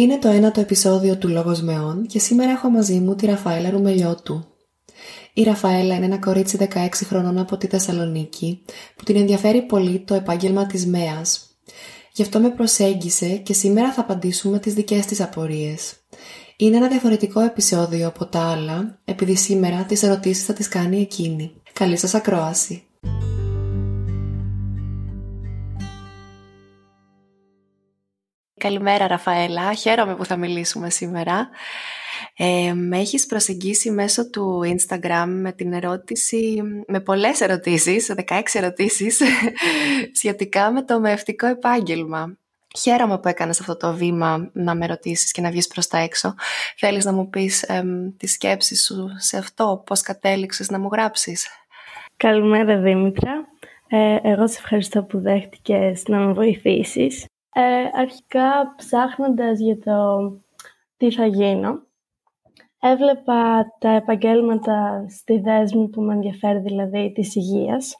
Είναι το ένατο επεισόδιο του Λόγος Μεών και σήμερα έχω μαζί μου τη Ραφαέλα Ρουμελιώτου. Η Ραφαέλα είναι ένα κορίτσι 16 χρονών από τη Θεσσαλονίκη που την ενδιαφέρει πολύ το επάγγελμα της ΜΕΑΣ. Γι' αυτό με προσέγγισε και σήμερα θα απαντήσουμε τις δικές της απορίες. Είναι ένα διαφορετικό επεισόδιο από τα άλλα, επειδή σήμερα τις ερωτήσεις θα τις κάνει εκείνη. Καλή σας ακρόαση! Καλημέρα Ραφαέλα, χαίρομαι που θα μιλήσουμε σήμερα. Ε, με έχεις προσεγγίσει μέσω του Instagram με την ερώτηση, με πολλές ερωτήσεις, 16 ερωτήσεις, σχετικά με το μεευτικό επάγγελμα. Χαίρομαι που έκανες αυτό το βήμα να με ρωτήσεις και να βγεις προς τα έξω. Θέλεις να μου πεις ε, τη σκέψη σου σε αυτό, πώς κατέληξες να μου γράψεις; Καλημέρα Δήμητρα. Ε, εγώ σε ευχαριστώ που δέχτηκες να με βοηθήσεις. Ε, αρχικά ψάχνοντας για το τι θα γίνω, έβλεπα τα επαγγέλματα στη δέσμη που με ενδιαφέρει, δηλαδή της υγείας.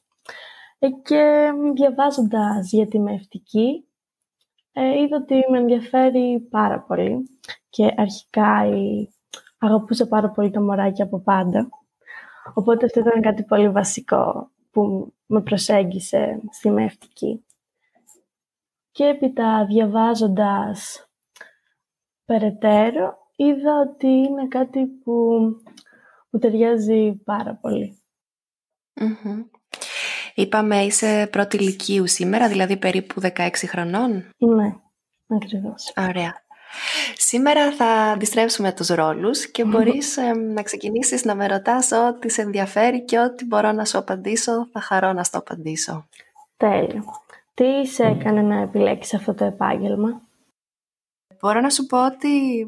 Ε, και διαβάζοντας για τη μευτική, ε, είδα ότι με ενδιαφέρει πάρα πολύ και αρχικά η... αγαπούσα πάρα πολύ το μωράκι από πάντα. Οπότε αυτό ήταν κάτι πολύ βασικό που με προσέγγισε στη μευτική. Και έπειτα διαβάζοντας περαιτέρω, είδα ότι είναι κάτι που μου ταιριάζει πάρα πολύ. Είπαμε είσαι πρώτη ηλικίου σήμερα, δηλαδή περίπου 16 χρονών; Ναι, ακριβώς. Ωραία. Σήμερα θα αντιστρέψουμε τους ρόλους και μπορείς να ξεκινήσεις να με ρωτάς ό,τι σε ενδιαφέρει και ό,τι μπορώ να σου απαντήσω, θα χαρώ να στο απαντήσω. Τέλειο. Τι σε έκανε να επιλέξεις αυτό το επάγγελμα; Μπορώ να σου πω ότι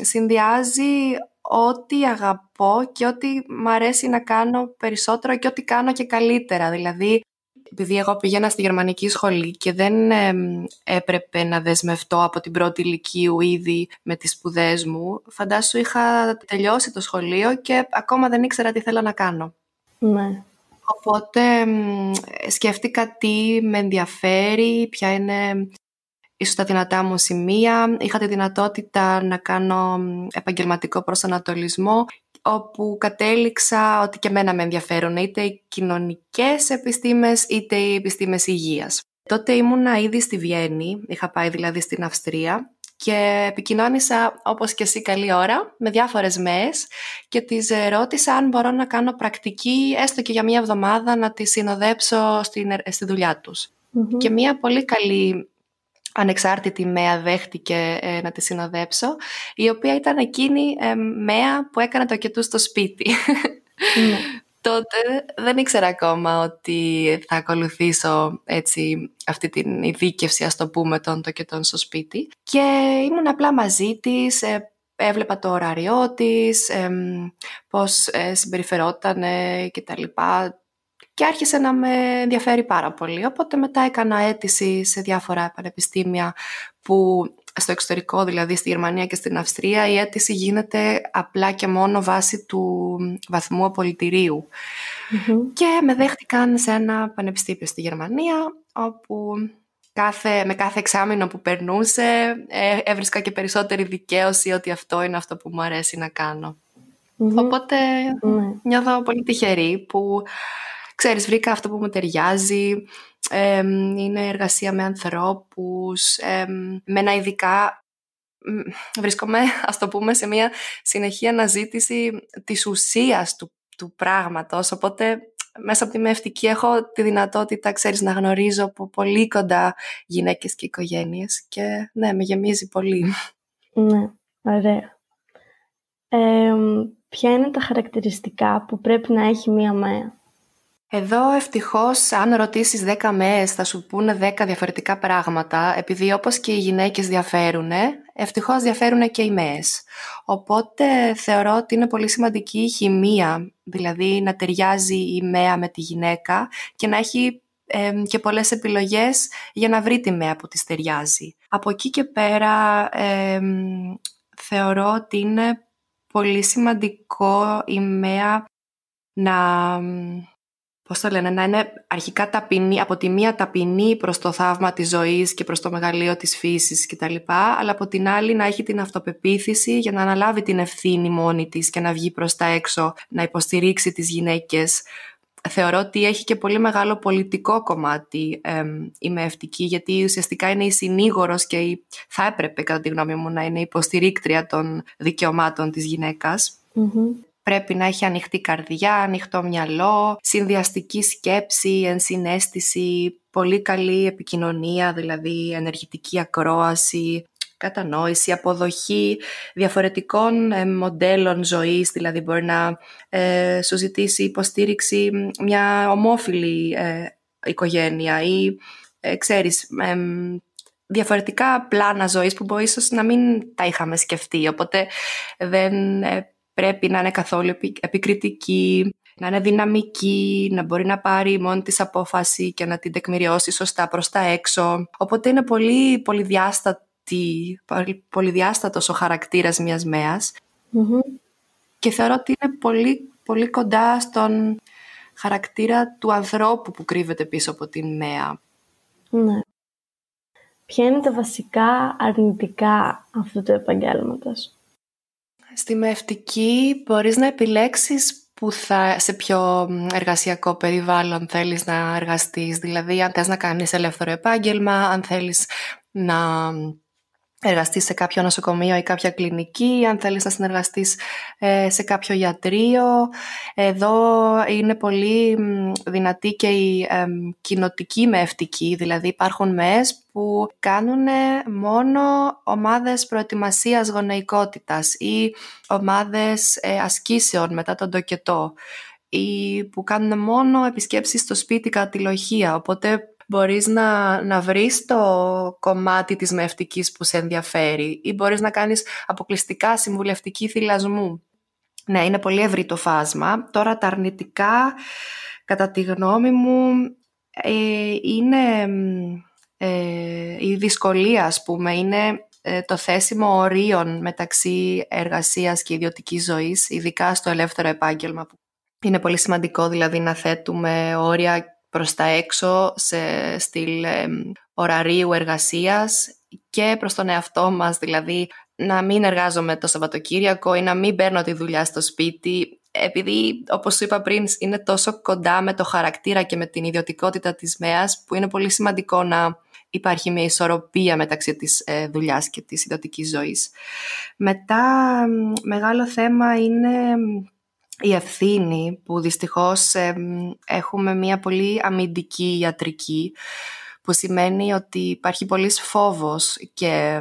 συνδυάζει ό,τι αγαπώ και ό,τι μ' αρέσει να κάνω περισσότερο και ό,τι κάνω και καλύτερα. Δηλαδή, επειδή εγώ πήγαινα στη γερμανική σχολή και δεν έπρεπε να δεσμευτώ από την πρώτη ηλικίου ήδη με τις σπουδές μου, φαντάσου είχα τελειώσει το σχολείο και ακόμα δεν ήξερα τι θέλω να κάνω. Ναι. Οπότε σκέφτηκα τι με ενδιαφέρει, ποια είναι ίσως τα δυνατά μου σημεία. Είχα τη δυνατότητα να κάνω επαγγελματικό προσανατολισμό όπου κατέληξα ότι και μένα με ενδιαφέρουν είτε οι κοινωνικές επιστήμες είτε οι επιστήμες υγείας. Τότε ήμουνα ήδη στη Βιέννη, είχα πάει δηλαδή στην Αυστρία και επικοινώνησα όπως και εσύ καλή ώρα με διάφορες ΜΕΕΣ και τις ρώτησα αν μπορώ να κάνω πρακτική έστω και για μία εβδομάδα να τη συνοδέψω στην, στη δουλειά τους. Και μία πολύ καλή ανεξάρτητη ΜΕΑ δέχτηκε ε, να τη συνοδέψω, η οποία ήταν εκείνη ε, ΜΕΑ που έκανε το κετούς στο σπίτι. Ναι. Τότε δεν ήξερα ακόμα ότι θα ακολουθήσω έτσι αυτή την ειδίκευση, ας το πούμε, των τοκετών στο σπίτι. Και ήμουν απλά μαζί της, ε, έβλεπα το ωράριό της, ε, πώς ε, συμπεριφερόταν και τα λοιπά και άρχισε να με ενδιαφέρει πάρα πολύ. Οπότε μετά έκανα αίτηση σε διάφορα πανεπιστήμια που στο εξωτερικό, δηλαδή στη Γερμανία και στην Αυστρία, η αίτηση γίνεται απλά και μόνο βάσει του βαθμού Και με δέχτηκαν σε ένα πανεπιστήμιο στη Γερμανία, όπου κάθε, με κάθε εξάμεινο που περνούσε ε, έβρισκα και περισσότερη δικαίωση ότι αυτό είναι αυτό που μου αρέσει να κάνω. Οποτε ναι. νιώθω πολύ τυχερή που ξέρεις, βρήκα αυτό που μου ταιριάζει, είναι εργασία με ανθρώπους, με ένα ειδικά βρίσκομαι, ας το πούμε, σε μια συνεχή αναζήτηση της ουσίας του, του πράγματος, οπότε μέσα από τη μευτική έχω τη δυνατότητα, ξέρεις, να γνωρίζω από πολύ κοντά γυναίκες και οικογένειες και ναι, με γεμίζει πολύ. Ναι, ωραία. Ε, ποια είναι τα χαρακτηριστικά που πρέπει να έχει μία ΜΕΑ; Εδώ ευτυχώς αν ρωτήσεις 10 ΜΕΕΣ θα σου πούνε 10 διαφορετικά πράγματα επειδή όπως και οι γυναίκες διαφέρουν, ευτυχώς διαφέρουν και οι ΜΕΕΣ. Οπότε θεωρώ ότι είναι πολύ σημαντική η χημεία, δηλαδή να ταιριάζει η ΜΕΑ με τη γυναίκα και να έχει και πολλές επιλογές για να βρει τη ΜΕΑ που της ταιριάζει. Από εκεί και πέρα θεωρώ ότι είναι πολύ σημαντικό η ΜΕΑ να πώς το λένε, να είναι αρχικά ταπεινή, από τη μία ταπεινή προς το θαύμα της ζωής και προς το μεγαλείο της φύσης κτλ. Αλλά από την άλλη να έχει την αυτοπεποίθηση για να αναλάβει την ευθύνη μόνη της και να βγει προς τα έξω, να υποστηρίξει τις γυναίκες θεωρώ ότι έχει και πολύ μεγάλο πολιτικό κομμάτι ε, η μεευτική, γιατί ουσιαστικά είναι η συνήγορος και η, θα έπρεπε κατά τη γνώμη μου να είναι υποστηρίκτρια των δικαιωμάτων της γυναικας Πρέπει να έχει ανοιχτή καρδιά, ανοιχτό μυαλό, συνδυαστική σκέψη, ενσυναίσθηση, πολύ καλή επικοινωνία, δηλαδή ενεργητική ακρόαση, κατανόηση, αποδοχή διαφορετικών ε, μοντέλων ζωής, δηλαδή μπορεί να ε, σου ζητήσει υποστήριξη μια ομόφυλη ε, οικογένεια ή ε, ξέρεις διαφορετικά πλάνα ζωής που μπορεί ίσως να μην τα είχαμε σκεφτεί. Οπότε δεν πρέπει να είναι καθόλου επικριτική να είναι δυναμική, να μπορεί να πάρει μόνη της απόφαση και να την τεκμηριώσει σωστά προς τα έξω. Οπότε είναι πολύ πολυδιάστατο πολυδιάστατος ο χαρακτήρας μιας μεας και θεωρώ ότι είναι πολύ, πολύ κοντά στον χαρακτήρα του ανθρώπου που κρύβεται πίσω από την ΜΕΑ. Ναι. Ποια είναι τα βασικά αρνητικά αυτού του επαγγέλματος; Στη μευτική μπορείς να επιλέξεις που θα, σε ποιο εργασιακό περιβάλλον θέλεις να εργαστείς. Δηλαδή, αν θες να κάνεις ελεύθερο επάγγελμα, αν θέλεις να εργαστείς σε κάποιο νοσοκομείο ή κάποια κλινική, αν θέλεις να συνεργαστείς ε, σε κάποιο γιατρείο. Εδώ είναι πολύ δυνατή και η ε, κοινοτική μεευτική, δηλαδή υπάρχουν ΜΕΕΣ που κάνουν μόνο ομάδες προετοιμασίας γονεϊκότητας ή ομάδες ε, ασκήσεων μετά τον τοκετό ή που κάνουν μόνο επισκέψεις στο σπίτι κατά τη λοχεία. Οπότε μπορείς να, να βρεις το κομμάτι της μευτικής που σε ενδιαφέρει ή μπορείς να κάνεις αποκλειστικά συμβουλευτική θυλασμού. Ναι, είναι πολύ ευρύ το φάσμα. Τώρα τα αρνητικά, κατά τη γνώμη μου, ε, είναι ε, η δυσκολία, ας πούμε, είναι ε, το θέσιμο ορίων μεταξύ εργασίας και ιδιωτικής ζωής, ειδικά στο ελεύθερο επάγγελμα. Είναι πολύ σημαντικό δηλαδή να θέτουμε όρια προς τα έξω σε στυλ ωραρίου εργασίας και προς τον εαυτό μας, δηλαδή να μην εργάζομαι το Σαββατοκύριακο ή να μην παίρνω τη δουλειά στο σπίτι επειδή όπως σου είπα πριν είναι τόσο κοντά με το χαρακτήρα και με την ιδιωτικότητα της ΜΕΑΣ που είναι πολύ σημαντικό να υπάρχει μια ισορροπία μεταξύ της ε, δουλειάς και της ιδιωτικής ζωής. Μετά μεγάλο θέμα είναι η ευθύνη που δυστυχώς έχουμε μια πολύ αμυντική ιατρική που σημαίνει ότι υπάρχει πολύς φόβος και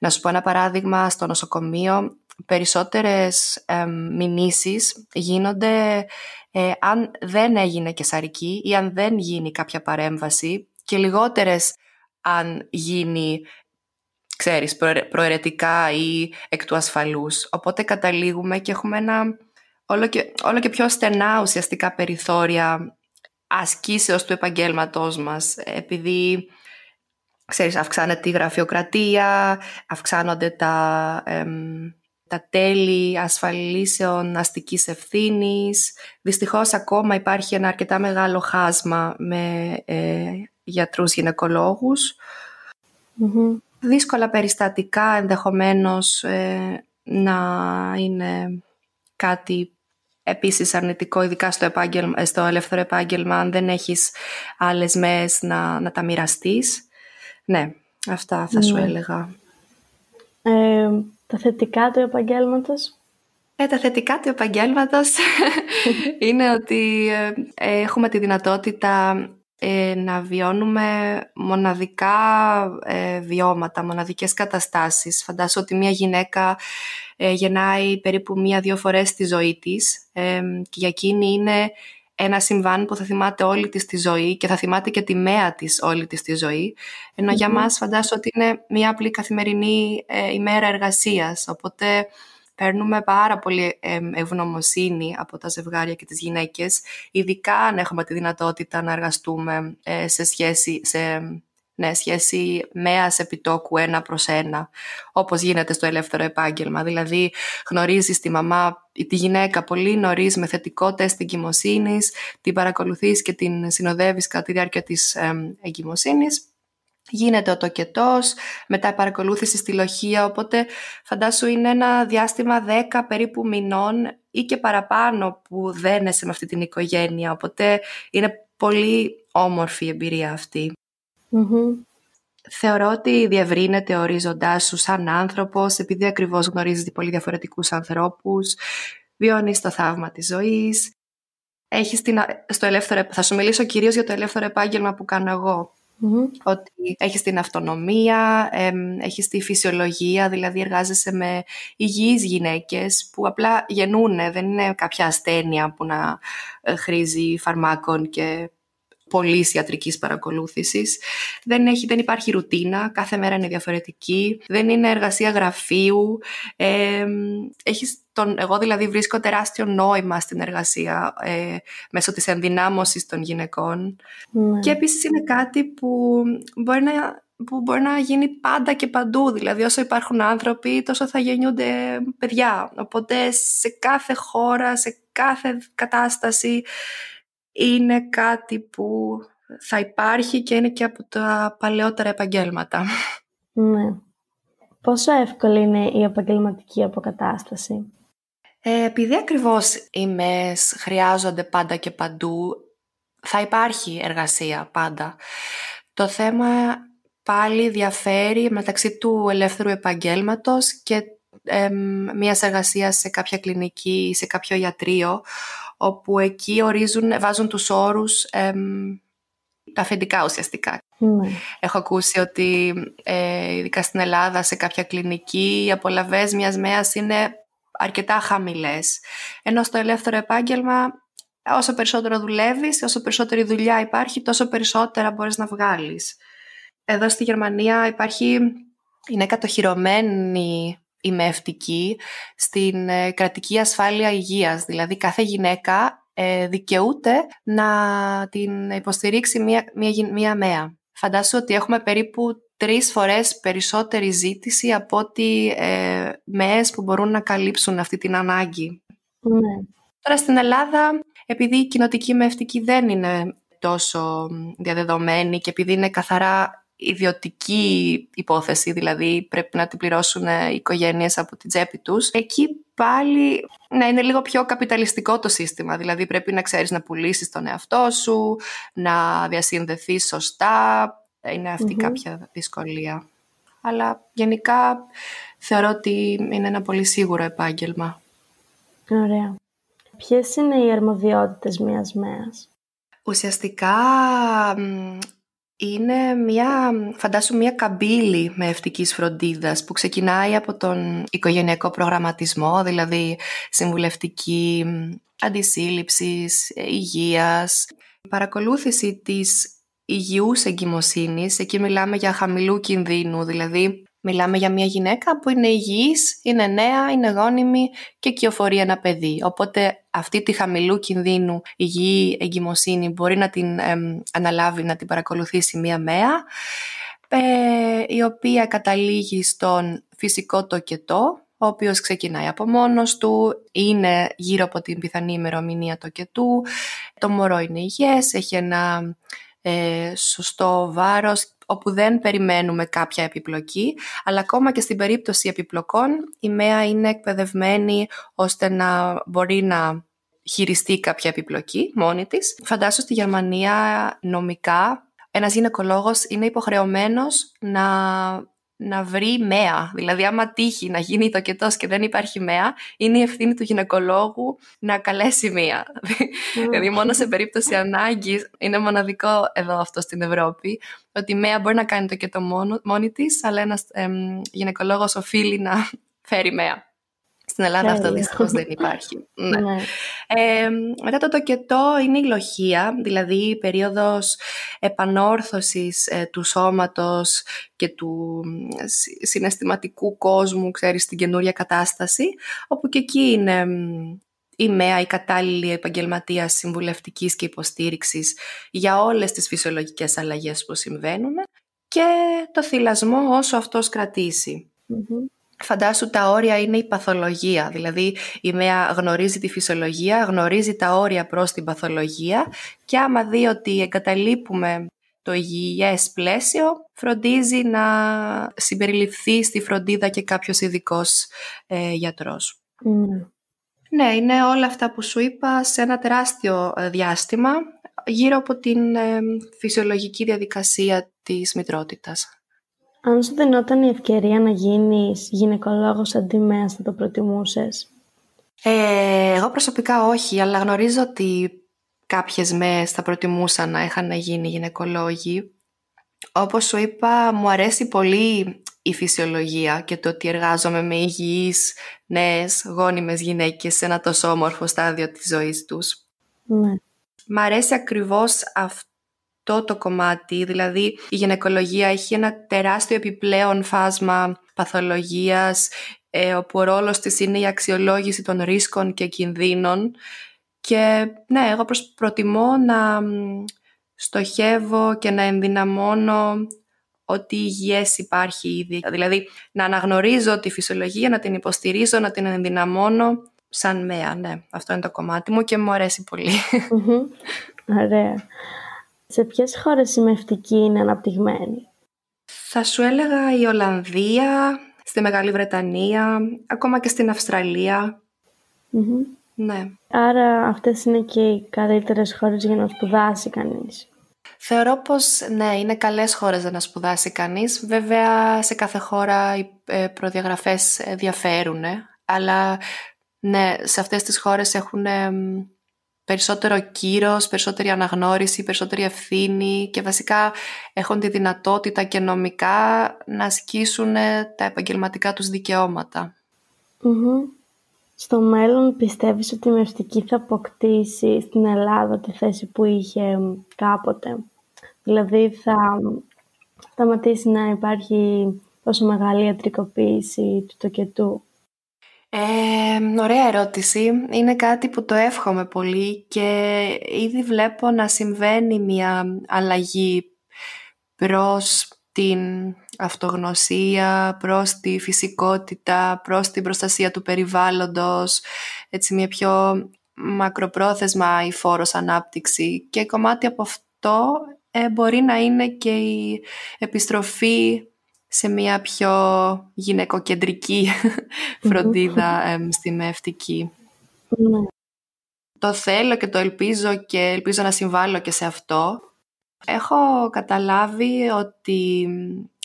να σου πω ένα παράδειγμα στο νοσοκομείο περισσότερες ε, μηνύσεις γίνονται ε, αν δεν έγινε κεσαρική ή αν δεν γίνει κάποια παρέμβαση και λιγότερες αν γίνει ξέρεις, προαιρετικά ή εκ του ασφαλούς. Οπότε καταλήγουμε και έχουμε ένα όλο και, όλο και πιο στενά ουσιαστικά περιθώρια ασκήσεως του επαγγέλματός μας, επειδή ξέρεις, αυξάνεται η γραφειοκρατία, αυξάνονται τα, τα τέλη ασφαλίσεων αστικής ευθύνης. Δυστυχώς ακόμα υπάρχει ένα αρκετά μεγάλο χάσμα με ε, γιατρούς Δύσκολα περιστατικά ενδεχομένως ε, να είναι κάτι επίσης αρνητικό, ειδικά στο, επάγγελμα, στο ελεύθερο επάγγελμα, αν δεν έχεις άλλες μέες να, να τα μοιραστείς. Ναι, αυτά θα σου ναι. έλεγα. Ε, τα θετικά του επαγγέλματος; Ε, τα θετικά του επαγγέλματος είναι ότι ε, έχουμε τη δυνατότητα ε, να βιώνουμε μοναδικά ε, βιώματα, μοναδικές καταστάσεις. Φαντάσου ότι μια γυναίκα ε, γεννάει περίπου μία-δύο φορές στη ζωή της και για εκείνη είναι ένα συμβάν που θα θυμάται όλη της τη ζωή και θα θυμάται και τη μέα της όλη της τη ζωή. για μας φαντάσου ότι είναι μια απλή καθημερινή ημέρα εργασίας. Οπότε παίρνουμε πάρα πολύ ευγνωμοσύνη από τα ζευγάρια και τις γυναίκες, ειδικά αν έχουμε τη δυνατότητα να εργαστούμε ε, σε σχέση, σε, ναι, σχέση μέας επιτόκου ένα προς ένα, όπως γίνεται στο ελεύθερο επάγγελμα. Δηλαδή γνωρίζεις τη μαμά ή τη γυναίκα πολύ νωρίς με θετικό τεστ εγκυμοσύνης, την παρακολουθείς και την συνοδεύεις κατά τη διάρκεια της εγκυμοσύνης γίνεται ο τοκετός, μετά η παρακολούθηση στη λοχεία, οπότε φαντάσου είναι ένα διάστημα 10 περίπου μηνών ή και παραπάνω που δένεσαι με αυτή την οικογένεια, οπότε είναι πολύ όμορφη η εμπειρία Θεωρώ ότι διευρύνεται ο ορίζοντά σου σαν άνθρωπος, επειδή ακριβώς γνωρίζεις πολύ διαφορετικούς ανθρώπους, βιώνεις το θαύμα της ζωής, έχεις την, στο ελεύθερο, θα σου μιλήσω κυρίως για το ελεύθερο επάγγελμα που κάνω εγώ. Ότι έχεις την αυτονομία, ε, έχεις τη φυσιολογία, δηλαδή εργάζεσαι με υγιείς γυναίκες που απλά γεννούν, δεν είναι κάποια ασθένεια που να ε, χρήζει φαρμάκων και πολλή ιατρικής παρακολούθησης. Δεν, έχει, δεν υπάρχει ρουτίνα, κάθε μέρα είναι διαφορετική, δεν είναι εργασία γραφείου. Ε, έχεις τον, εγώ δηλαδή βρίσκω τεράστιο νόημα στην εργασία ε, μέσω της ενδυνάμωσης των γυναικών. Ναι. Και επίσης είναι κάτι που μπορεί να που μπορεί να γίνει πάντα και παντού. Δηλαδή όσο υπάρχουν άνθρωποι τόσο θα γεννιούνται παιδιά. Οπότε σε κάθε χώρα, σε κάθε κατάσταση είναι κάτι που θα υπάρχει και είναι και από τα παλαιότερα επαγγέλματα. Ναι. Πόσο εύκολη είναι η επαγγελματική αποκατάσταση; Ε, επειδή ακριβώς οι ΜΕΣ χρειάζονται πάντα και παντού, θα υπάρχει εργασία πάντα. Το θέμα πάλι διαφέρει μεταξύ του ελεύθερου επαγγέλματος και ε, μιας εργασίας σε κάποια κλινική ή σε κάποιο ιατρείο, όπου εκεί ορίζουν, βάζουν τους όρους ε, τα αφεντικά ουσιαστικά. Ναι. Έχω ακούσει ότι ε, ειδικά στην Ελλάδα σε κάποια κλινική οι απολαβές μιας μέας είναι αρκετά χαμηλές. Ενώ στο ελεύθερο επάγγελμα όσο περισσότερο δουλεύεις, όσο περισσότερη δουλειά υπάρχει, τόσο περισσότερα μπορείς να βγάλεις. Εδώ στη Γερμανία υπάρχει, είναι κατοχυρωμένη η μευτική στην ε, κρατική ασφάλεια υγείας. Δηλαδή κάθε γυναίκα ε, δικαιούται να την υποστηρίξει μία, μία, μία μέα. Φαντάσου ότι έχουμε περίπου τρεις φορές περισσότερη ζήτηση από ότι ε, ΜΕΕΣ που μπορούν να καλύψουν αυτή την ανάγκη. Ναι. Τώρα στην Ελλάδα, επειδή η κοινοτική μευτική δεν είναι τόσο διαδεδομένη και επειδή είναι καθαρά ιδιωτική υπόθεση, δηλαδή πρέπει να την πληρώσουν οι οικογένειες από την τσέπη τους, εκεί πάλι να είναι λίγο πιο καπιταλιστικό το σύστημα, δηλαδή πρέπει να ξέρεις να πουλήσεις τον εαυτό σου, να διασυνδεθείς σωστά, είναι κάποια δυσκολία. Αλλά γενικά θεωρώ ότι είναι ένα πολύ σίγουρο επάγγελμα. Ωραία. Ποιες είναι οι αρμοδιότητες μιας ΜΕΑΣ; Ουσιαστικά είναι μια, φαντάσου μια καμπύλη με ευτικής φροντίδας που ξεκινάει από τον οικογενειακό προγραμματισμό, δηλαδή συμβουλευτική αντισύλληψης, υγείας, παρακολούθηση της υγιούς εγκυμοσύνης, εκεί μιλάμε για χαμηλού κινδύνου, δηλαδή μιλάμε για μια γυναίκα που είναι υγιής, είναι νέα, είναι γόνιμη και κυοφορεί ένα παιδί. Οπότε αυτή τη χαμηλού κινδύνου υγιή εγκυμοσύνη μπορεί να την αναλάβει, να την παρακολουθήσει μια ΜΕΑ, ε, η οποία καταλήγει στον φυσικό τοκετό, ο οποίος ξεκινάει από μόνος του, είναι γύρω από την πιθανή ημερομηνία τοκετού, το μωρό είναι υγιές, έχει ένα ε, σωστό βάρος όπου δεν περιμένουμε κάποια επιπλοκή, αλλά ακόμα και στην περίπτωση επιπλοκών η ΜΕΑ είναι εκπαιδευμένη ώστε να μπορεί να χειριστεί κάποια επιπλοκή μόνη της. Φαντάσου στη Γερμανία νομικά ένας γυναικολόγος είναι υποχρεωμένος να να βρει μέα. Δηλαδή, άμα τύχει να γίνει το κετός και δεν υπάρχει μέα, είναι η ευθύνη του γυναικολόγου να καλέσει μία. δηλαδή, μόνο σε περίπτωση ανάγκης, είναι μοναδικό εδώ αυτό στην Ευρώπη, ότι η μέα μπορεί να κάνει το κετό μόνη της, αλλά ένας γυναικολόγος οφείλει να φέρει μέα. Στην Ελλάδα αυτό δυστυχώς δεν υπάρχει. ναι. ναι. Ε, μετά το τοκετό είναι η λοχεία, δηλαδή η περίοδος επανόρθωσης ε, του σώματος και του συναισθηματικού κόσμου, ξέρεις, στην καινούρια κατάσταση, όπου και εκεί είναι η ΜΕΑ, η κατάλληλη επαγγελματία συμβουλευτικής και υποστήριξης για όλες τις φυσιολογικές αλλαγές που συμβαίνουν. και το θυλασμό όσο αυτός Φαντάσου τα όρια είναι η παθολογία, δηλαδή η ΜΕΑ γνωρίζει τη φυσιολογία, γνωρίζει τα όρια προς την παθολογία και άμα δει ότι εγκαταλείπουμε το υγιές πλαίσιο, φροντίζει να συμπεριληφθεί στη φροντίδα και κάποιος ειδικός ε, γιατρός. Ναι, είναι όλα αυτά που σου είπα σε ένα τεράστιο ε, διάστημα γύρω από την ε, φυσιολογική διαδικασία της μητρότητας. Αν σου δινόταν η ευκαιρία να γίνεις γυναικολόγος αντιμέας, θα το προτιμούσες; Ε, εγώ προσωπικά όχι, αλλά γνωρίζω ότι κάποιες μέες θα προτιμούσαν να είχαν γίνει γυναικολόγοι. Όπως σου είπα, μου αρέσει πολύ η φυσιολογία και το ότι εργάζομαι με υγιείς, νέες, γόνιμες γυναίκες σε ένα τόσο όμορφο στάδιο της ζωής τους. Ναι. Μ' αρέσει ακριβώς αυτό το κομμάτι, δηλαδή η γυναικολογία έχει ένα τεράστιο επιπλέον φάσμα παθολογίας, ε, όπου ο ρόλος της είναι η αξιολόγηση των ρίσκων και κινδύνων και ναι, εγώ προτιμώ να στοχεύω και να ενδυναμώνω ότι υγιές υπάρχει ήδη. Δηλαδή να αναγνωρίζω τη φυσιολογία, να την υποστηρίζω, να την ενδυναμώνω σαν μέα. Ναι, αυτό είναι το κομμάτι μου και μου αρέσει Ωραία. Σε ποιες χώρες η μευτική είναι αναπτυγμένη; Θα σου έλεγα η Ολλανδία, στη Μεγάλη Βρετανία, ακόμα και στην αυστραλια Ναι. Άρα αυτές είναι και οι καλύτερες χώρες για να σπουδάσει κανείς. Θεωρώ πως ναι, είναι καλές χώρες για να σπουδάσει κανείς. Βέβαια σε κάθε χώρα οι ε, προδιαγραφές διαφέρουν, αλλά ναι, σε αυτές τις χώρες έχουν περισσότερο κύρος, περισσότερη αναγνώριση, περισσότερη ευθύνη και βασικά έχουν τη δυνατότητα και νομικά να ασκήσουν τα επαγγελματικά τους δικαιώματα. Στο μέλλον πιστεύεις ότι η μευτική θα αποκτήσει στην Ελλάδα τη θέση που είχε κάποτε; Δηλαδή θα σταματήσει να υπάρχει τόσο μεγάλη ιατρικοποίηση του τοκετού; Ε, ωραία ερώτηση. Είναι κάτι που το εύχομαι πολύ και ήδη βλέπω να συμβαίνει μια αλλαγή προς την αυτογνωσία, προς τη φυσικότητα, προς την προστασία του περιβάλλοντος, έτσι μια πιο μακροπρόθεσμα η φόρος ανάπτυξη και κομμάτι από αυτό ε, μπορεί να είναι και η επιστροφή σε μια πιο γυναικοκεντρική φροντίδα στη μευτική. Ναι. Το θέλω και το ελπίζω και ελπίζω να συμβάλλω και σε αυτό. Έχω καταλάβει ότι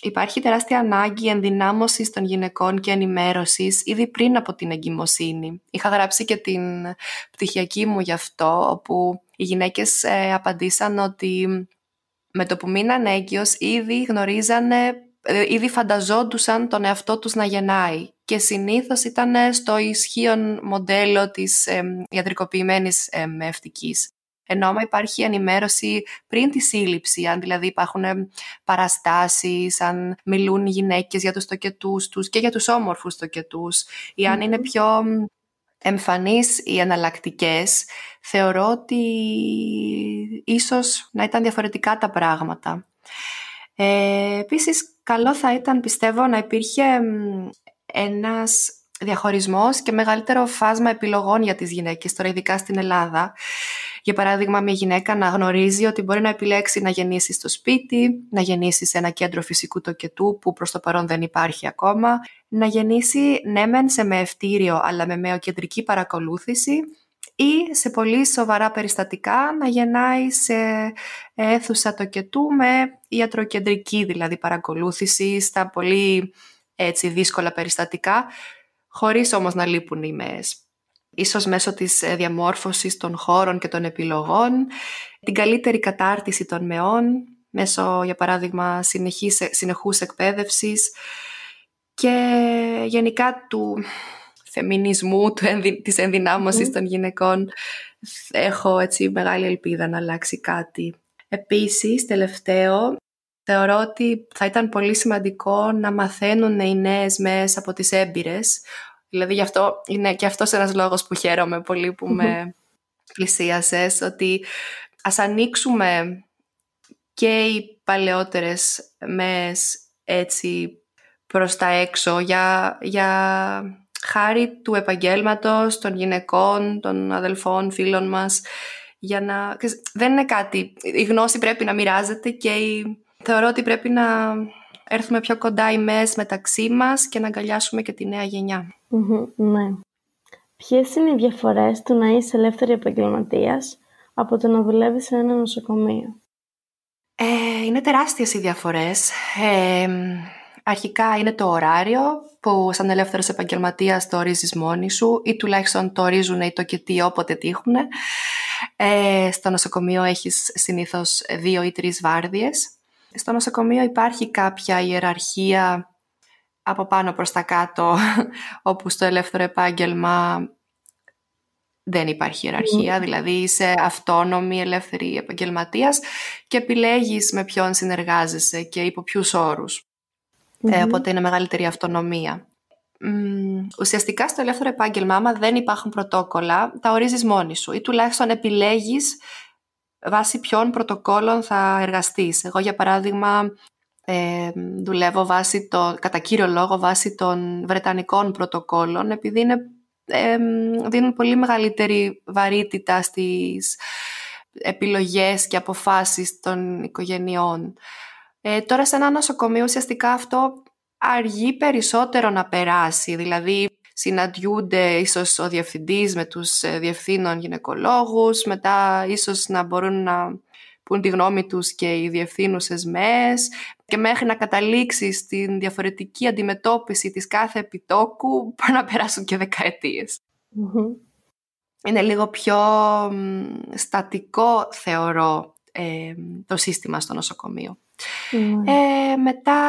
υπάρχει τεράστια ανάγκη ενδυνάμωσης των γυναικών και ενημέρωσης ήδη πριν από την εγκυμοσύνη. Είχα γράψει και την πτυχιακή μου γι' αυτό, όπου οι γυναίκες ε, απαντήσαν ότι με το που μείναν έγκυος ήδη γνωρίζανε ε, ήδη φανταζόντουσαν τον εαυτό τους να γεννάει και συνήθως ήταν στο ισχύον μοντέλο της ε, ιατρικοποιημένης ε, ευτικής. Ενώ άμα υπάρχει ενημέρωση πριν τη σύλληψη, αν δηλαδή υπάρχουν παραστάσεις, αν μιλούν οι γυναίκες για τους τοκετούς τους και για τους όμορφους τοκετούς ή αν είναι πιο εμφανείς οι εναλλακτικές, θεωρώ ότι ίσως να ήταν διαφορετικά τα πράγματα. Ε, επίσης, καλό θα ήταν, πιστεύω, να υπήρχε ένας διαχωρισμός και μεγαλύτερο φάσμα επιλογών για τις γυναίκες, τώρα ειδικά στην Ελλάδα. Για παράδειγμα, μια γυναίκα να γνωρίζει ότι μπορεί να επιλέξει να γεννήσει στο σπίτι, να γεννήσει σε ένα κέντρο φυσικού τοκετού που προς το παρόν δεν υπάρχει ακόμα, να γεννήσει ναι μεν σε μεευτήριο αλλά με μεοκεντρική παρακολούθηση ή σε πολύ σοβαρά περιστατικά να γεννάει σε αίθουσα τοκετού με ιατροκεντρική δηλαδή παρακολούθηση στα πολύ έτσι, δύσκολα περιστατικά, χωρίς όμως να λείπουν οι ΜΕΕΣ. Ίσως μέσω της διαμόρφωσης των χώρων και των επιλογών, την καλύτερη κατάρτιση των μεών, μέσω για παράδειγμα συνεχής, συνεχούς εκπαίδευσης και γενικά του φεμινισμού, του, της ενδυνάμωσης των γυναικών, έχω έτσι μεγάλη ελπίδα να αλλάξει κάτι. Επίσης, τελευταίο, θεωρώ ότι θα ήταν πολύ σημαντικό να μαθαίνουν οι νέες μέσα από τις έμπειρες. Δηλαδή, γι' αυτό είναι και αυτός ένας λόγος που χαίρομαι πολύ που με πλησίασες, ότι ας ανοίξουμε και οι παλαιότερες μες έτσι προς τα έξω για, για χάρη του επαγγέλματος, των γυναικών, των αδελφών, φίλων μας. Για να... Δεν είναι κάτι. Η γνώση πρέπει να μοιράζεται και η... θεωρώ ότι πρέπει να έρθουμε πιο κοντά οι μες μεταξύ μας και να αγκαλιάσουμε και τη νέα γενιά. ναι. Ποιες είναι οι διαφορές του να είσαι ελεύθερη επαγγελματίας από το να δουλεύεις σε ένα νοσοκομείο; Ε, είναι τεράστιες οι διαφορές. Ε, αρχικά είναι το ωράριο που σαν ελεύθερος επαγγελματίας το ορίζεις μόνη σου ή τουλάχιστον το ορίζουν οι τοκετοί όποτε τύχουν. Ε, στο νοσοκομείο έχεις συνήθως δύο ή τρεις βάρδιες. Στο νοσοκομείο υπάρχει κάποια ιεραρχία από πάνω προς τα κάτω, όπου στο ελεύθερο επάγγελμα δεν υπάρχει ιεραρχία, δηλαδή είσαι αυτόνομη, ελεύθερη επαγγελματίας και επιλέγεις με ποιον συνεργάζεσαι και υπό ποιους Ε, οπότε είναι μεγαλύτερη αυτονομία. ουσιαστικά στο ελεύθερο επάγγελμα, άμα δεν υπάρχουν πρωτόκολλα, τα ορίζεις μόνη σου ή τουλάχιστον επιλέγεις βάσει ποιων πρωτοκόλλων θα εργαστείς. Εγώ, για παράδειγμα, ε, δουλεύω βάσει το, κατά κύριο λόγο βάσει των Βρετανικών πρωτοκόλλων, επειδή είναι δίνουν πολύ μεγαλύτερη βαρύτητα στις επιλογές και αποφάσεις των οικογενειών. Ε, τώρα σε ένα νοσοκομείο ουσιαστικά αυτό αργεί περισσότερο να περάσει, δηλαδή συναντιούνται ίσως ο διευθυντής με τους ε, διευθύνων γυναικολόγους, μετά ίσως να μπορούν να πούν τη γνώμη τους και οι διευθύνουσες ΜΕΣ και μέχρι να καταλήξει στην διαφορετική αντιμετώπιση της κάθε επιτόκου μπορεί να περάσουν και δεκαετιες Είναι λίγο πιο στατικό θεωρώ ε, το σύστημα στο νοσοκομείο. Ε, μετά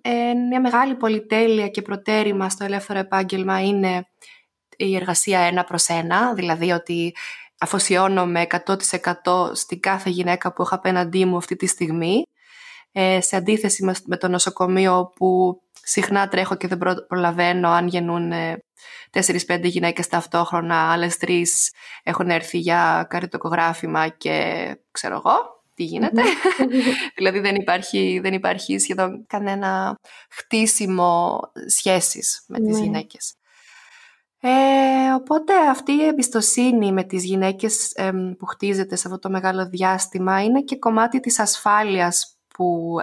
ε, μια μεγάλη πολυτέλεια και προτέρημα στο ελεύθερο επάγγελμα είναι η εργασία ένα προς ένα, δηλαδή ότι αφοσιώνομαι 100% στην κάθε γυναίκα που έχω απέναντί μου αυτή τη στιγμή, ε, σε αντίθεση με το νοσοκομείο που συχνά τρέχω και δεν προλαβαίνω αν γεννούν 4-5 γυναίκες ταυτόχρονα, άλλες τρεις έχουν έρθει για καριτοκογράφημα και ξέρω εγώ τι γίνεται. δηλαδή δεν υπάρχει, δεν υπάρχει σχεδόν κανένα χτίσιμο σχέσης με τις ναι. γυναίκες. Ε, οπότε αυτή η εμπιστοσύνη με τις γυναίκες που χτίζεται σε αυτό το μεγάλο διάστημα είναι και κομμάτι της ασφάλειας που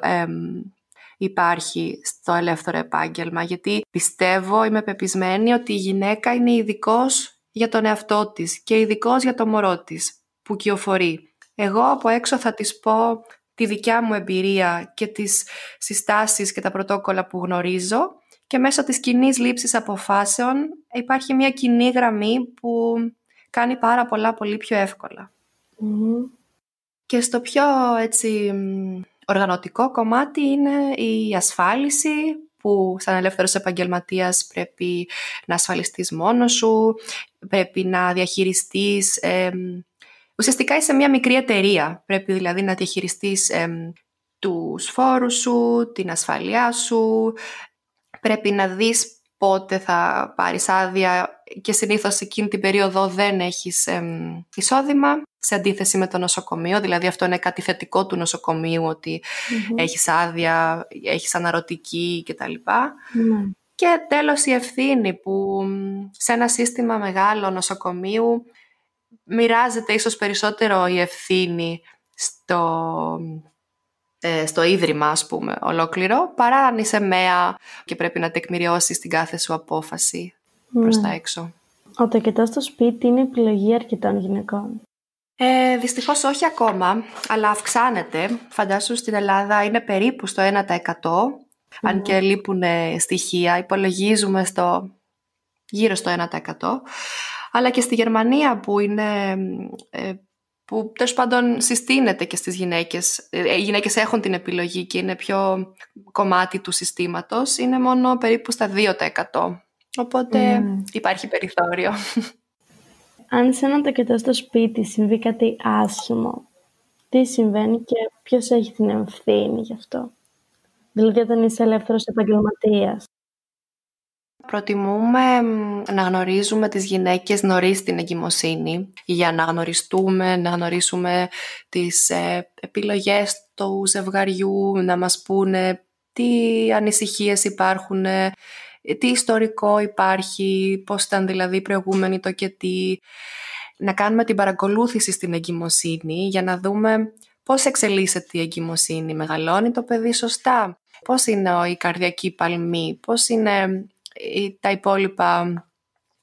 υπάρχει στο ελεύθερο επάγγελμα. Γιατί πιστεύω, είμαι πεπισμένη ότι η γυναίκα είναι ειδικός για τον εαυτό της και ειδικός για το μωρό της που κυοφορεί. Εγώ από έξω θα της πω τη δικιά μου εμπειρία και τις συστάσεις και τα πρωτόκολλα που γνωρίζω και μέσω της κοινή λήψης αποφάσεων υπάρχει μια κοινή γραμμή που κάνει πάρα πολλά πολύ πιο εύκολα. Και στο πιο έτσι οργανωτικό κομμάτι είναι η ασφάλιση που σαν ελεύθερος επαγγελματίας πρέπει να ασφαλιστείς μόνος σου, πρέπει να διαχειριστείς... Ε, ουσιαστικά είσαι μια μικρή εταιρεία, πρέπει δηλαδή να διαχειριστείς ε, τους φόρους σου, την ασφαλειά σου, πρέπει να δεις πότε θα πάρεις άδεια και συνήθως εκείνη την περίοδο δεν έχεις εισόδημα σε αντίθεση με το νοσοκομείο, δηλαδή αυτό είναι κάτι θετικό του νοσοκομείου ότι mm-hmm. έχεις άδεια, έχεις αναρωτική κτλ. Mm-hmm. Και τέλος η ευθύνη που σε ένα σύστημα μεγάλο νοσοκομείου μοιράζεται ίσως περισσότερο η ευθύνη στο ε, στο ίδρυμα, ας πούμε, ολόκληρο, παρά αν είσαι μέα και πρέπει να τεκμηριώσεις την κάθε σου απόφαση mm. προς τα έξω. Ο τοκετός στο σπίτι είναι επιλογή αρκετών γυναικών. Ε, δυστυχώς όχι ακόμα, αλλά αυξάνεται. Φαντάσου στην Ελλάδα είναι περίπου στο 1%, αν και λείπουν στοιχεία, υπολογίζουμε στο γύρω στο 1%. Αλλά και στη Γερμανία που είναι ε, που τέλος πάντων συστήνεται και στις γυναίκες. Ε, οι γυναίκες έχουν την επιλογή και είναι πιο κομμάτι του συστήματος. Είναι μόνο περίπου στα 2%. Οπότε υπάρχει περιθώριο. Αν σε ένα τοκετό στο σπίτι συμβεί κάτι άσχημο, τι συμβαίνει και ποιος έχει την ευθύνη γι' αυτό; Δηλαδή όταν είσαι ελεύθερος επαγγελματίας. Προτιμούμε να γνωρίζουμε τις γυναίκες νωρίς την εγκυμοσύνη για να γνωριστούμε, να γνωρίσουμε τις ε, επιλογές του ζευγαριού, να μας πούνε τι ανησυχίες υπάρχουν, ε, τι ιστορικό υπάρχει, πώς ήταν δηλαδή προηγούμενη το και τι. Να κάνουμε την παρακολούθηση στην εγκυμοσύνη για να δούμε πώς εξελίσσεται η εγκυμοσύνη, μεγαλώνει το παιδί σωστά, πώς είναι η καρδιακή παλμή, πώς είναι τα υπόλοιπα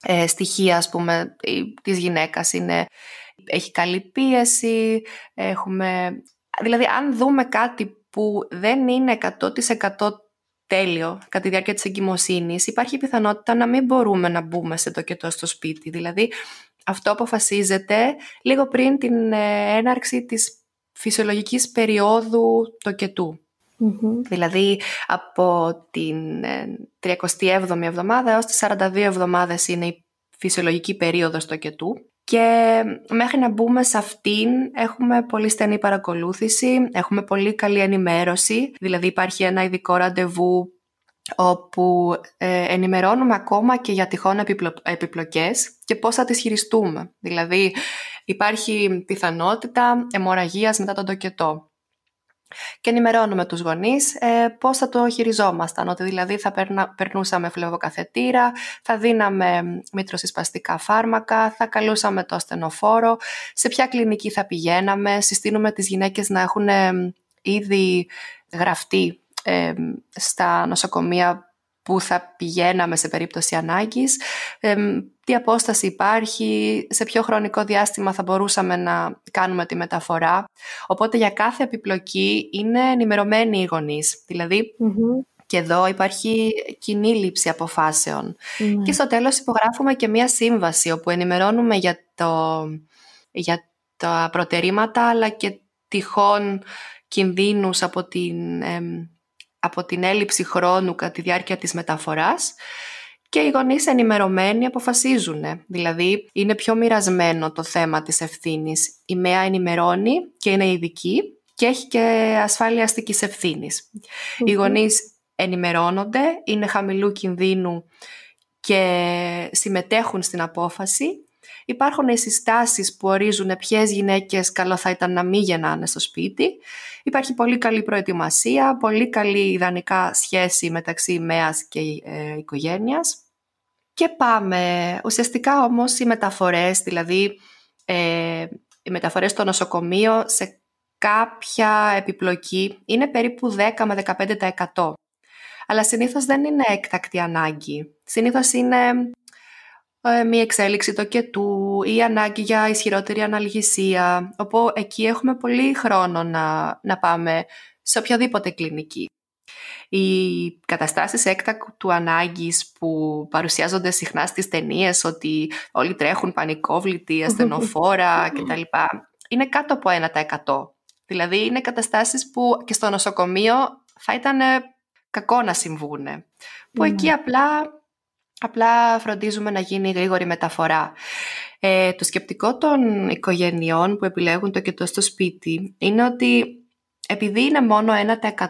ε, στοιχεία ας πούμε της γυναίκας είναι, έχει καλή πίεση, έχουμε... Δηλαδή αν δούμε κάτι που δεν είναι 100% τέλειο κατά τη διάρκεια της εγκυμοσύνης, υπάρχει πιθανότητα να μην μπορούμε να μπούμε σε τοκετό στο σπίτι. Δηλαδή αυτό αποφασίζεται λίγο πριν την ε, έναρξη της φυσιολογικής περίοδου τοκετού. Δηλαδή από την 37η ε, εβδομάδα έως τις 42 εβδομάδες είναι η φυσιολογική περίοδος τοκετού και μέχρι να μπούμε σε αυτήν έχουμε πολύ στενή παρακολούθηση, έχουμε πολύ καλή ενημέρωση, δηλαδή υπάρχει ένα ειδικό ραντεβού όπου ε, ενημερώνουμε ακόμα και για τυχόν επιπλο... επιπλοκές και πώς θα τις χειριστούμε. Δηλαδή υπάρχει πιθανότητα αιμορραγίας μετά τον τοκετό και ενημερώνουμε τους γονείς ε, πώς θα το χειριζόμασταν, ότι δηλαδή θα περνα, περνούσαμε φλεβοκαθετήρα, θα δίναμε μήτροσυσπαστικά φάρμακα, θα καλούσαμε το ασθενοφόρο, σε ποια κλινική θα πηγαίναμε, συστήνουμε τις γυναίκες να έχουν ε, ήδη γραφτεί ε, στα νοσοκομεία που θα πηγαίναμε σε περίπτωση ανάγκης, τι απόσταση υπάρχει, σε ποιο χρονικό διάστημα θα μπορούσαμε να κάνουμε τη μεταφορά. Οπότε για κάθε επιπλοκή είναι ενημερωμένοι οι γονείς. δηλαδη και εδώ υπάρχει κοινή λήψη αποφάσεων. Ναι. Και στο τέλος υπογράφουμε και μία σύμβαση όπου ενημερώνουμε για, το, για τα προτερήματα αλλά και τυχόν κινδύνους από την από την έλλειψη χρόνου κατά τη διάρκεια της μεταφοράς και οι γονείς ενημερωμένοι αποφασίζουν. Δηλαδή είναι πιο μοιρασμένο το θέμα της ευθύνης. Η ΜΕΑ ενημερώνει και είναι ειδική και έχει και ασφάλεια αστικής Οι γονείς ενημερώνονται, είναι χαμηλού κινδύνου και συμμετέχουν στην απόφαση Υπάρχουν οι συστάσεις που ορίζουν ποιες γυναίκες καλό θα ήταν να μην γεννάνε στο σπίτι. Υπάρχει πολύ καλή προετοιμασία, πολύ καλή ιδανικά σχέση μεταξύ ΜΕΑΣ και ε, οικογένειας. Και πάμε. Ουσιαστικά όμως οι μεταφορές, δηλαδή ε, οι μεταφορές στο νοσοκομείο σε κάποια επιπλοκή είναι περίπου 10 με 15%. Αλλά συνήθως δεν είναι έκτακτη ανάγκη. Συνήθως είναι ε, μία εξέλιξη το κετού ή ανάγκη για ισχυρότερη αναλγησία. Οπότε εκεί έχουμε πολύ χρόνο να, να πάμε σε οποιαδήποτε κλινική. Οι καταστάσεις έκτακτου ανάγκης που παρουσιάζονται συχνά στις ταινίες ότι όλοι τρέχουν πανικόβλητοι, ασθενοφόρα κτλ. είναι κάτω από 1%. Δηλαδή είναι καταστάσεις που και στο νοσοκομείο θα ήταν κακό να συμβούν. Που εκεί ναι. απλά Απλά φροντίζουμε να γίνει γρήγορη μεταφορά. Ε, το σκεπτικό των οικογενειών που επιλέγουν το κετός στο σπίτι είναι ότι επειδή είναι μόνο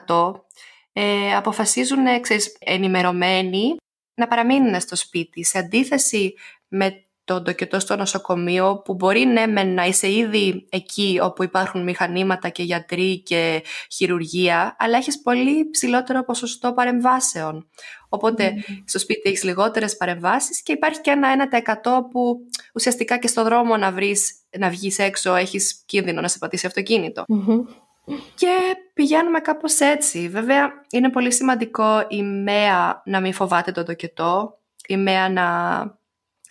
1% ε, αποφασίζουν ξέρεις, ενημερωμένοι να παραμείνουν στο σπίτι. Σε αντίθεση με το ντοκετό στο νοσοκομείο που μπορεί ναι να είσαι ήδη εκεί όπου υπάρχουν μηχανήματα και γιατροί και χειρουργία αλλά έχεις πολύ ψηλότερο ποσοστό παρεμβάσεων. Οπότε στο σπίτι έχεις λιγότερες παρεμβάσεις και υπάρχει και ένα 1% που ουσιαστικά και στο δρόμο να, βρεις, να βγεις έξω έχεις κίνδυνο να σε πατήσει Και πηγαίνουμε κάπως έτσι. Βέβαια είναι πολύ σημαντικό η ΜΕΑ να μην φοβάται το ντοκετό, η ΜΕΑ να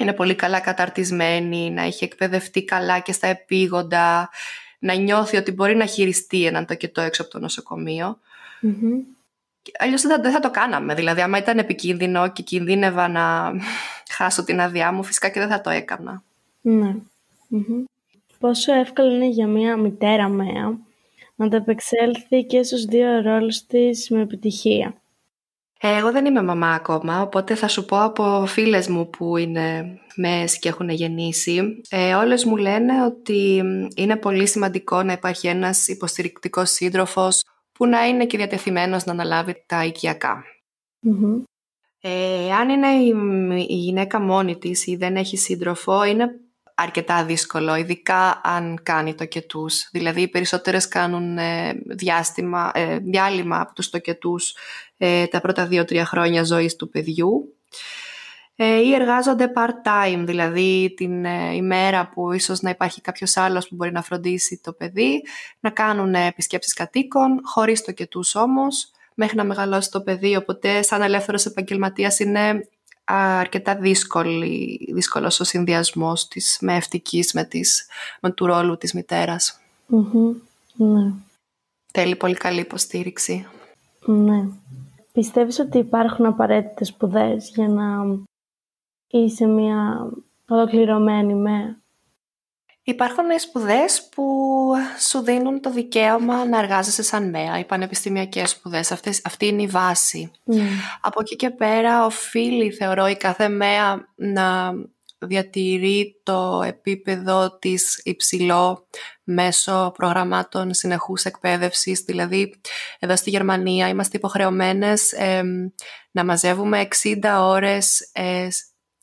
είναι πολύ καλά καταρτισμένη, να έχει εκπαιδευτεί καλά και στα επίγοντα, να νιώθει ότι μπορεί να χειριστεί έναν τοκετό έξω από το νοσοκομείο. Mm-hmm. Αλλιώς δεν θα, το κάναμε. Δηλαδή, άμα ήταν επικίνδυνο και κινδύνευα να χάσω την άδειά μου, φυσικά και δεν θα το έκανα. Ναι. Πόσο εύκολο είναι για μια μητέρα μέα να τα επεξέλθει και στους δύο ρόλους της με επιτυχία; Ε, εγώ δεν είμαι μαμά ακόμα, οπότε θα σου πω από φίλες μου που είναι μες και έχουν γεννήσει. Ε, όλες μου λένε ότι είναι πολύ σημαντικό να υπάρχει ένας υποστηρικτικός σύντροφος που να είναι και διατεθειμένος να αναλάβει τα οικιακα Ε, αν είναι η, η γυναίκα μόνη της ή δεν έχει σύντροφο, είναι αρκετά δύσκολο, ειδικά αν κάνει τοκετούς. Δηλαδή, οι περισσότερες κάνουν ε, διάστημα, ε, διάλειμμα από τους τοκετούς ε, τα πρώτα δύο-τρία χρόνια ζωής του παιδιού ή εργάζονται part-time, δηλαδή την ημέρα που ίσως να υπάρχει κάποιος άλλος που μπορεί να φροντίσει το παιδί, να κάνουν επισκέψεις κατοίκων, χωρίς τοκετούς όμως, μέχρι να μεγαλώσει το παιδί, οπότε σαν ελεύθερος επαγγελματίας είναι αρκετά δύσκολη, δύσκολος ο συνδυασμός της μευτικής με, της, με του ρόλου της μητέρας. Ναι. Θέλει πολύ καλή υποστήριξη. Ναι. Πιστεύεις ότι υπάρχουν απαραίτητες σπουδές για να είσαι μια ολοκληρωμένη με Υπάρχουν σπουδές που σου δίνουν το δικαίωμα να εργάζεσαι σαν ΜΕΑ, οι πανεπιστημιακές σπουδές. Αυτές, αυτή είναι η βάση. Ναι. Από εκεί και πέρα οφείλει, θεωρώ, η κάθε ΜΕΑ να διατηρεί το επίπεδο της υψηλό μέσω προγραμμάτων συνεχούς εκπαίδευσης. Δηλαδή, εδώ στη Γερμανία είμαστε υποχρεωμένες να μαζεύουμε 60 ώρες ε,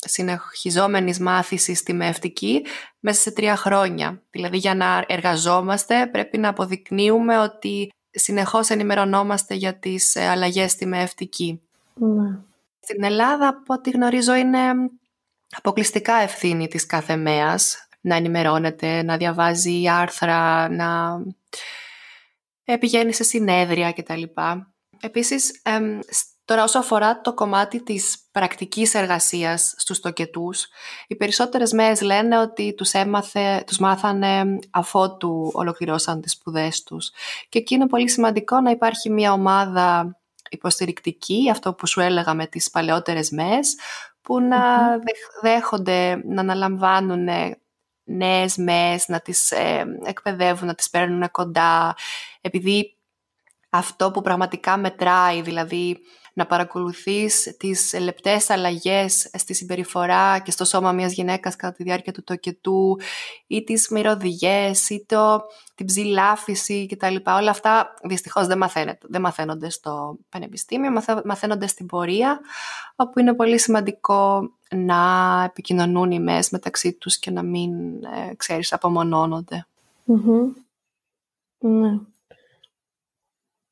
συνεχιζόμενης μάθησης στη μευτική μέσα σε τρία χρόνια. Δηλαδή για να εργαζόμαστε πρέπει να αποδεικνύουμε ότι συνεχώς ενημερωνόμαστε για τις ε, αλλαγές στη μευτική. Ναι. Στην Ελλάδα, από ό,τι γνωρίζω, είναι αποκλειστικά ευθύνη της κάθε ΜΕΑς να ενημερώνεται, να διαβάζει άρθρα, να πηγαίνει σε συνέδρια κτλ. Επίσης, Τώρα όσο αφορά το κομμάτι της πρακτικής εργασίας στους τοκετούς, οι περισσότερες μέες λένε ότι τους, έμαθε, τους μάθανε αφότου ολοκληρώσαν τις σπουδές τους. Και εκεί είναι πολύ σημαντικό να υπάρχει μια ομάδα υποστηρικτική, αυτό που σου έλεγα με τις παλαιότερες μέες, που να δέχονται, να αναλαμβάνουν νέες μέες, να τις ε, εκπαιδεύουν, να τις παίρνουν κοντά, επειδή αυτό που πραγματικά μετράει, δηλαδή να παρακολουθείς τις λεπτές αλλαγές στη συμπεριφορά και στο σώμα μιας γυναίκας κατά τη διάρκεια του τοκετού ή τις μυρωδιές ή το, την ψηλάφιση κτλ. Όλα αυτά δυστυχώς δεν, δεν μαθαίνονται στο πανεπιστήμιο, μαθαίνονται στην πορεία όπου είναι πολύ σημαντικό να επικοινωνούν οι μες μεταξύ τους και να μην, ε, ξέρεις, απομονώνονται. Ναι.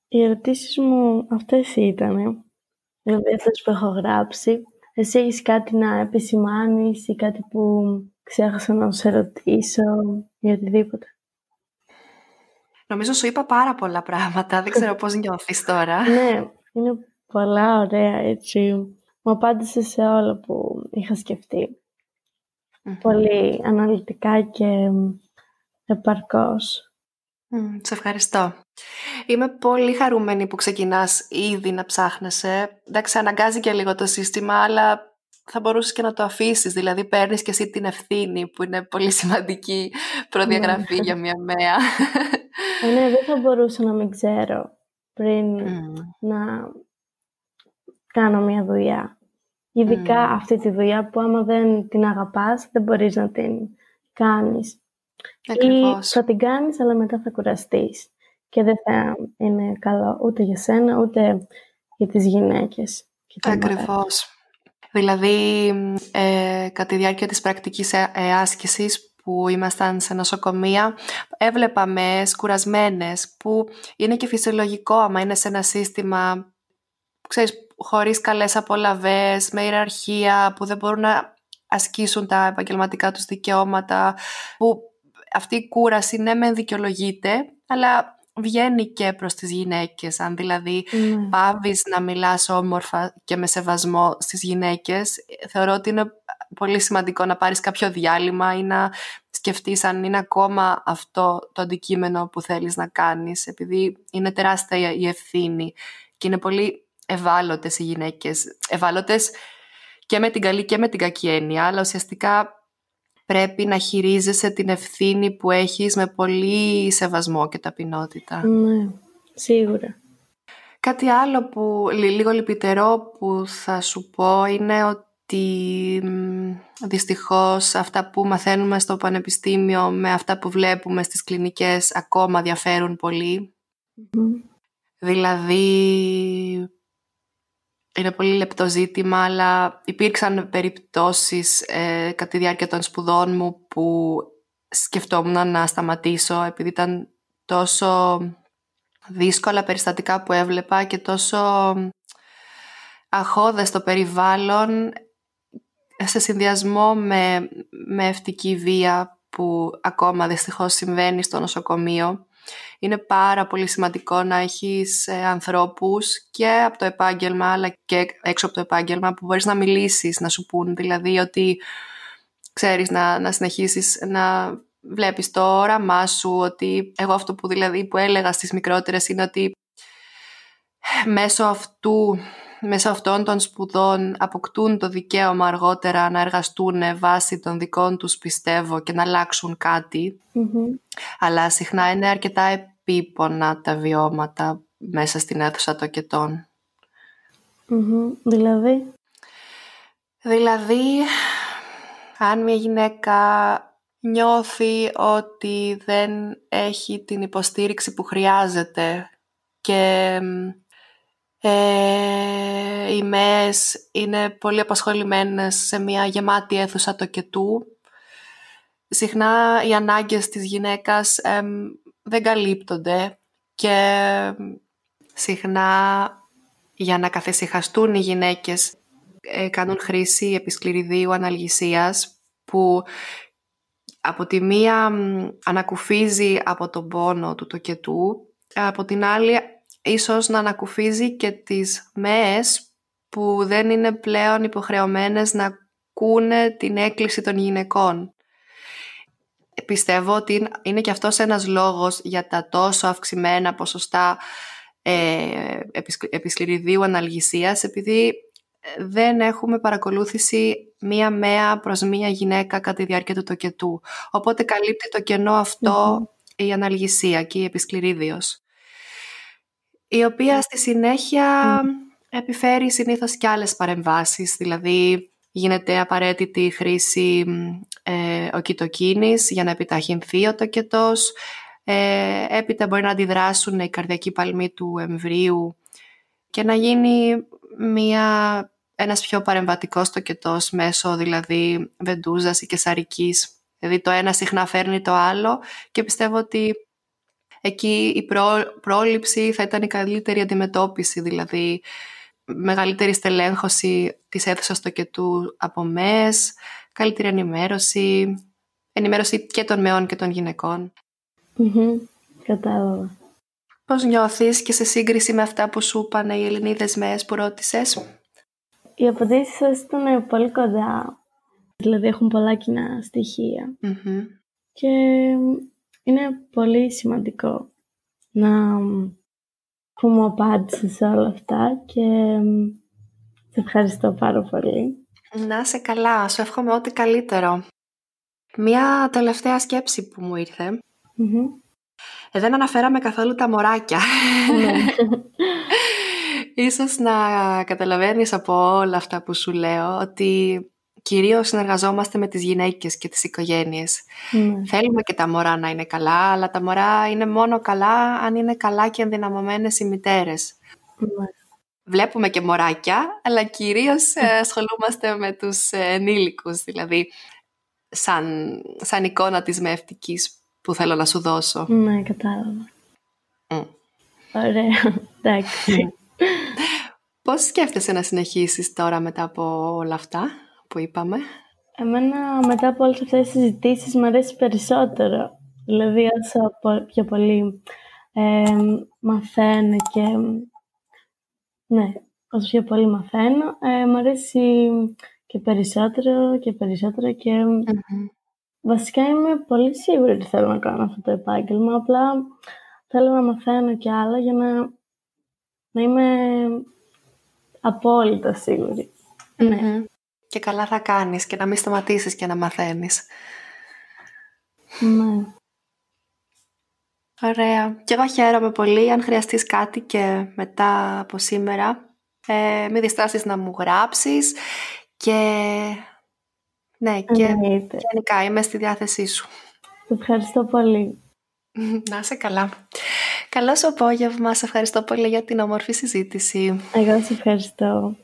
Οι ερωτήσεις μου αυτές ήταν δηλαδή αυτές που έχω γράψει. Εσύ έχεις κάτι να επισημάνεις ή κάτι που ξέχασα να σε ρωτήσω ή οτιδήποτε. Νομίζω σου είπα πάρα πολλά πράγματα. Δεν ξέρω πώς νιώθεις τώρα. ναι, είναι πολλά ωραία έτσι. Μου απάντησε σε όλα που είχα Πολύ αναλυτικά και επαρκώς. Σε ευχαριστώ. Είμαι πολύ χαρούμενη που ξεκινάς ήδη να ψάχνεσαι. Εντάξει, αναγκάζει και λίγο το σύστημα, αλλά θα μπορούσες και να το αφήσεις. Δηλαδή, παίρνεις και εσύ την ευθύνη, που είναι πολύ σημαντική προδιαγραφή ναι. για μια μέα. Ε, ναι, δεν θα μπορούσα να μην ξέρω πριν να κάνω μια δουλειά. Ειδικά αυτή τη δουλειά που άμα δεν την αγαπάς, δεν μπορείς να την κάνεις. Ακριβώς. Ή θα την κάνεις, αλλά μετά θα κουραστείς και δεν θα είναι καλό ούτε για σένα ούτε για τις γυναίκες. Ακριβώς. Δηλαδή, ε, κατά τη διάρκεια της πρακτικής ε, ε, άσκησης που ήμασταν σε νοσοκομεία, έβλεπαμε σκουρασμένες που είναι και φυσιολογικό άμα είναι σε ένα σύστημα, ξέρεις, χωρίς καλές απολαβές, με ιεραρχία, που δεν μπορούν να ασκήσουν τα επαγγελματικά τους δικαιώματα, που αυτή η κούραση ναι μεν δικαιολογείται, αλλά βγαίνει και προς τις γυναίκες. Αν δηλαδή mm. πάβεις να μιλάς όμορφα και με σεβασμό στις γυναίκες, θεωρώ ότι είναι πολύ σημαντικό να πάρεις κάποιο διάλειμμα ή να σκεφτείς αν είναι ακόμα αυτό το αντικείμενο που θέλεις να κάνεις, επειδή είναι τεράστια η ευθύνη και είναι πολύ ευάλωτες οι γυναίκες. Ευάλωτες και με την καλή και με την κακή έννοια, αλλά ουσιαστικά πρέπει να χειρίζεσαι την ευθύνη που έχεις με πολύ σεβασμό και ταπεινότητα. Ναι, σίγουρα. Κάτι άλλο που λίγο λυπητερό που θα σου πω είναι ότι δυστυχώς αυτά που μαθαίνουμε στο πανεπιστήμιο με αυτά που βλέπουμε στις κλινικές ακόμα διαφέρουν Δηλαδή είναι πολύ λεπτό ζήτημα, αλλά υπήρξαν περιπτώσεις ε, κατά τη διάρκεια των σπουδών μου που σκεφτόμουν να σταματήσω επειδή ήταν τόσο δύσκολα περιστατικά που έβλεπα και τόσο αχώδες το περιβάλλον σε συνδυασμό με, με ευτική βία που ακόμα δυστυχώς συμβαίνει στο νοσοκομείο. Είναι πάρα πολύ σημαντικό να έχεις ε, ανθρώπους και από το επάγγελμα αλλά και έξω από το επάγγελμα που μπορείς να μιλήσεις, να σου πούν. Δηλαδή ότι ξέρεις να, να συνεχίσεις να βλέπεις το όραμά σου ότι εγώ αυτό που δηλαδή που έλεγα στις μικρότερες είναι ότι μέσω αυτού μέσω αυτών των σπουδών αποκτούν το δικαίωμα αργότερα να εργαστούν βάσει των δικών τους πιστεύω και να αλλάξουν Αλλά συχνά είναι αρκετά επίπονα τα βιώματα μέσα στην αίθουσα τοκετών. Δηλαδή; Δηλαδή, αν μια γυναίκα νιώθει ότι δεν έχει την υποστήριξη που χρειάζεται και ε, οι ΜΕΕΣ είναι πολύ απασχολημένες σε μια γεμάτη αίθουσα τοκετού. Συχνά οι ανάγκες της γυναίκας δεν καλύπτονται και συχνά για να καθησυχαστούν οι γυναίκες ε, κάνουν χρήση επισκληριδίου αναλγησίας που από τη μία ανακουφίζει από τον πόνο του τοκετού, από την άλλη ίσως να ανακουφίζει και τις ΜΕΕΣ που δεν είναι πλέον υποχρεωμένες να ακούνε την έκκληση των γυναικών. Πιστεύω ότι είναι και αυτός ένας λόγος για τα τόσο αυξημένα ποσοστά ε, επισκληριδίου αναλγησίας, επειδή δεν έχουμε παρακολούθηση μία μέα προς μία γυναίκα κατά τη διάρκεια του τοκετού. Οπότε καλύπτει το κενό η αναλγησία και η επισκληρίδιος η οποία στη συνέχεια επιφέρει συνήθως και άλλες παρεμβάσεις, δηλαδή γίνεται απαραίτητη η χρήση ε, οκυτοκίνης για να επιταχυνθεί ο τοκετός, ε, έπειτα μπορεί να αντιδράσουν οι καρδιακοί παλμοί του εμβρίου και να γίνει μια, ένας πιο παρεμβατικός τοκετός μέσω δηλαδή βεντούζας ή κεσαρικής. Δηλαδή το ένα συχνά φέρνει το άλλο και πιστεύω ότι εκεί η πρόληψη θα ήταν η καλύτερη αντιμετώπιση, δηλαδή μεγαλύτερη στελέχωση της αίθουσας τοκετού από ΜΕΣ, καλύτερη ενημέρωση, ενημέρωση και των μεών και των γυναικών. Κατάλαβα. Πώς νιώθεις και σε σύγκριση με αυτά που σου είπαν οι Ελληνίδες ΜΕΣ που ρώτησες; Οι απαντήσεις σας ήταν πολύ κοντά. Δηλαδή έχουν πολλά κοινά Και είναι πολύ σημαντικό να που μου απάντησες σε όλα αυτά και σε ευχαριστώ πάρα πολύ. Να σε καλά, σου εύχομαι ό,τι καλύτερο. Μία τελευταία σκέψη που μου ήρθε. Ε, δεν αναφέραμε καθόλου τα μωράκια. Ναι. Ίσως να καταλαβαίνεις από όλα αυτά που σου λέω ότι κυρίως συνεργαζόμαστε με τις γυναίκες και τις οικογένειες. Ναι. Θέλουμε και τα μωρά να είναι καλά, αλλά τα μωρά είναι μόνο καλά αν είναι καλά και ενδυναμωμένες οι μητέρες. Ναι. Βλέπουμε και μωράκια, αλλά κυρίως ε, ασχολούμαστε με τους ε, ενήλικους, δηλαδή σαν, σαν εικόνα της μευτικής που θέλω να σου δώσω. Ναι, κατάλαβα. Mm. Ωραία, εντάξει. Πώς σκέφτεσαι να συνεχίσεις τώρα μετά από όλα αυτά; Που είπαμε. Εμένα μετά από όλες αυτές τις συζητήσεις μου αρέσει περισσότερο. Δηλαδή όσο πιο πολύ ε, μαθαίνω και... Ναι, όσο πιο πολύ μαθαίνω, ε, μου αρέσει και περισσότερο και περισσότερο και... Βασικά είμαι πολύ σίγουρη ότι θέλω να κάνω αυτό το επάγγελμα, απλά θέλω να μαθαίνω και άλλα για να, να είμαι απόλυτα Ναι. Και καλά θα κάνεις και να μην σταματήσεις και να μαθαίνεις. Ναι. Ωραία. Και εγώ χαίρομαι πολύ. Αν χρειαστείς κάτι και μετά από σήμερα, ε, μην διστάσεις να μου γράψεις και... Ναι, και γενικά είμαι στη διάθεσή σου. Ευχαριστώ πολύ. Να είσαι καλά. Καλό σου απόγευμα. Σε ευχαριστώ πολύ για την όμορφη συζήτηση. Εγώ σε ευχαριστώ.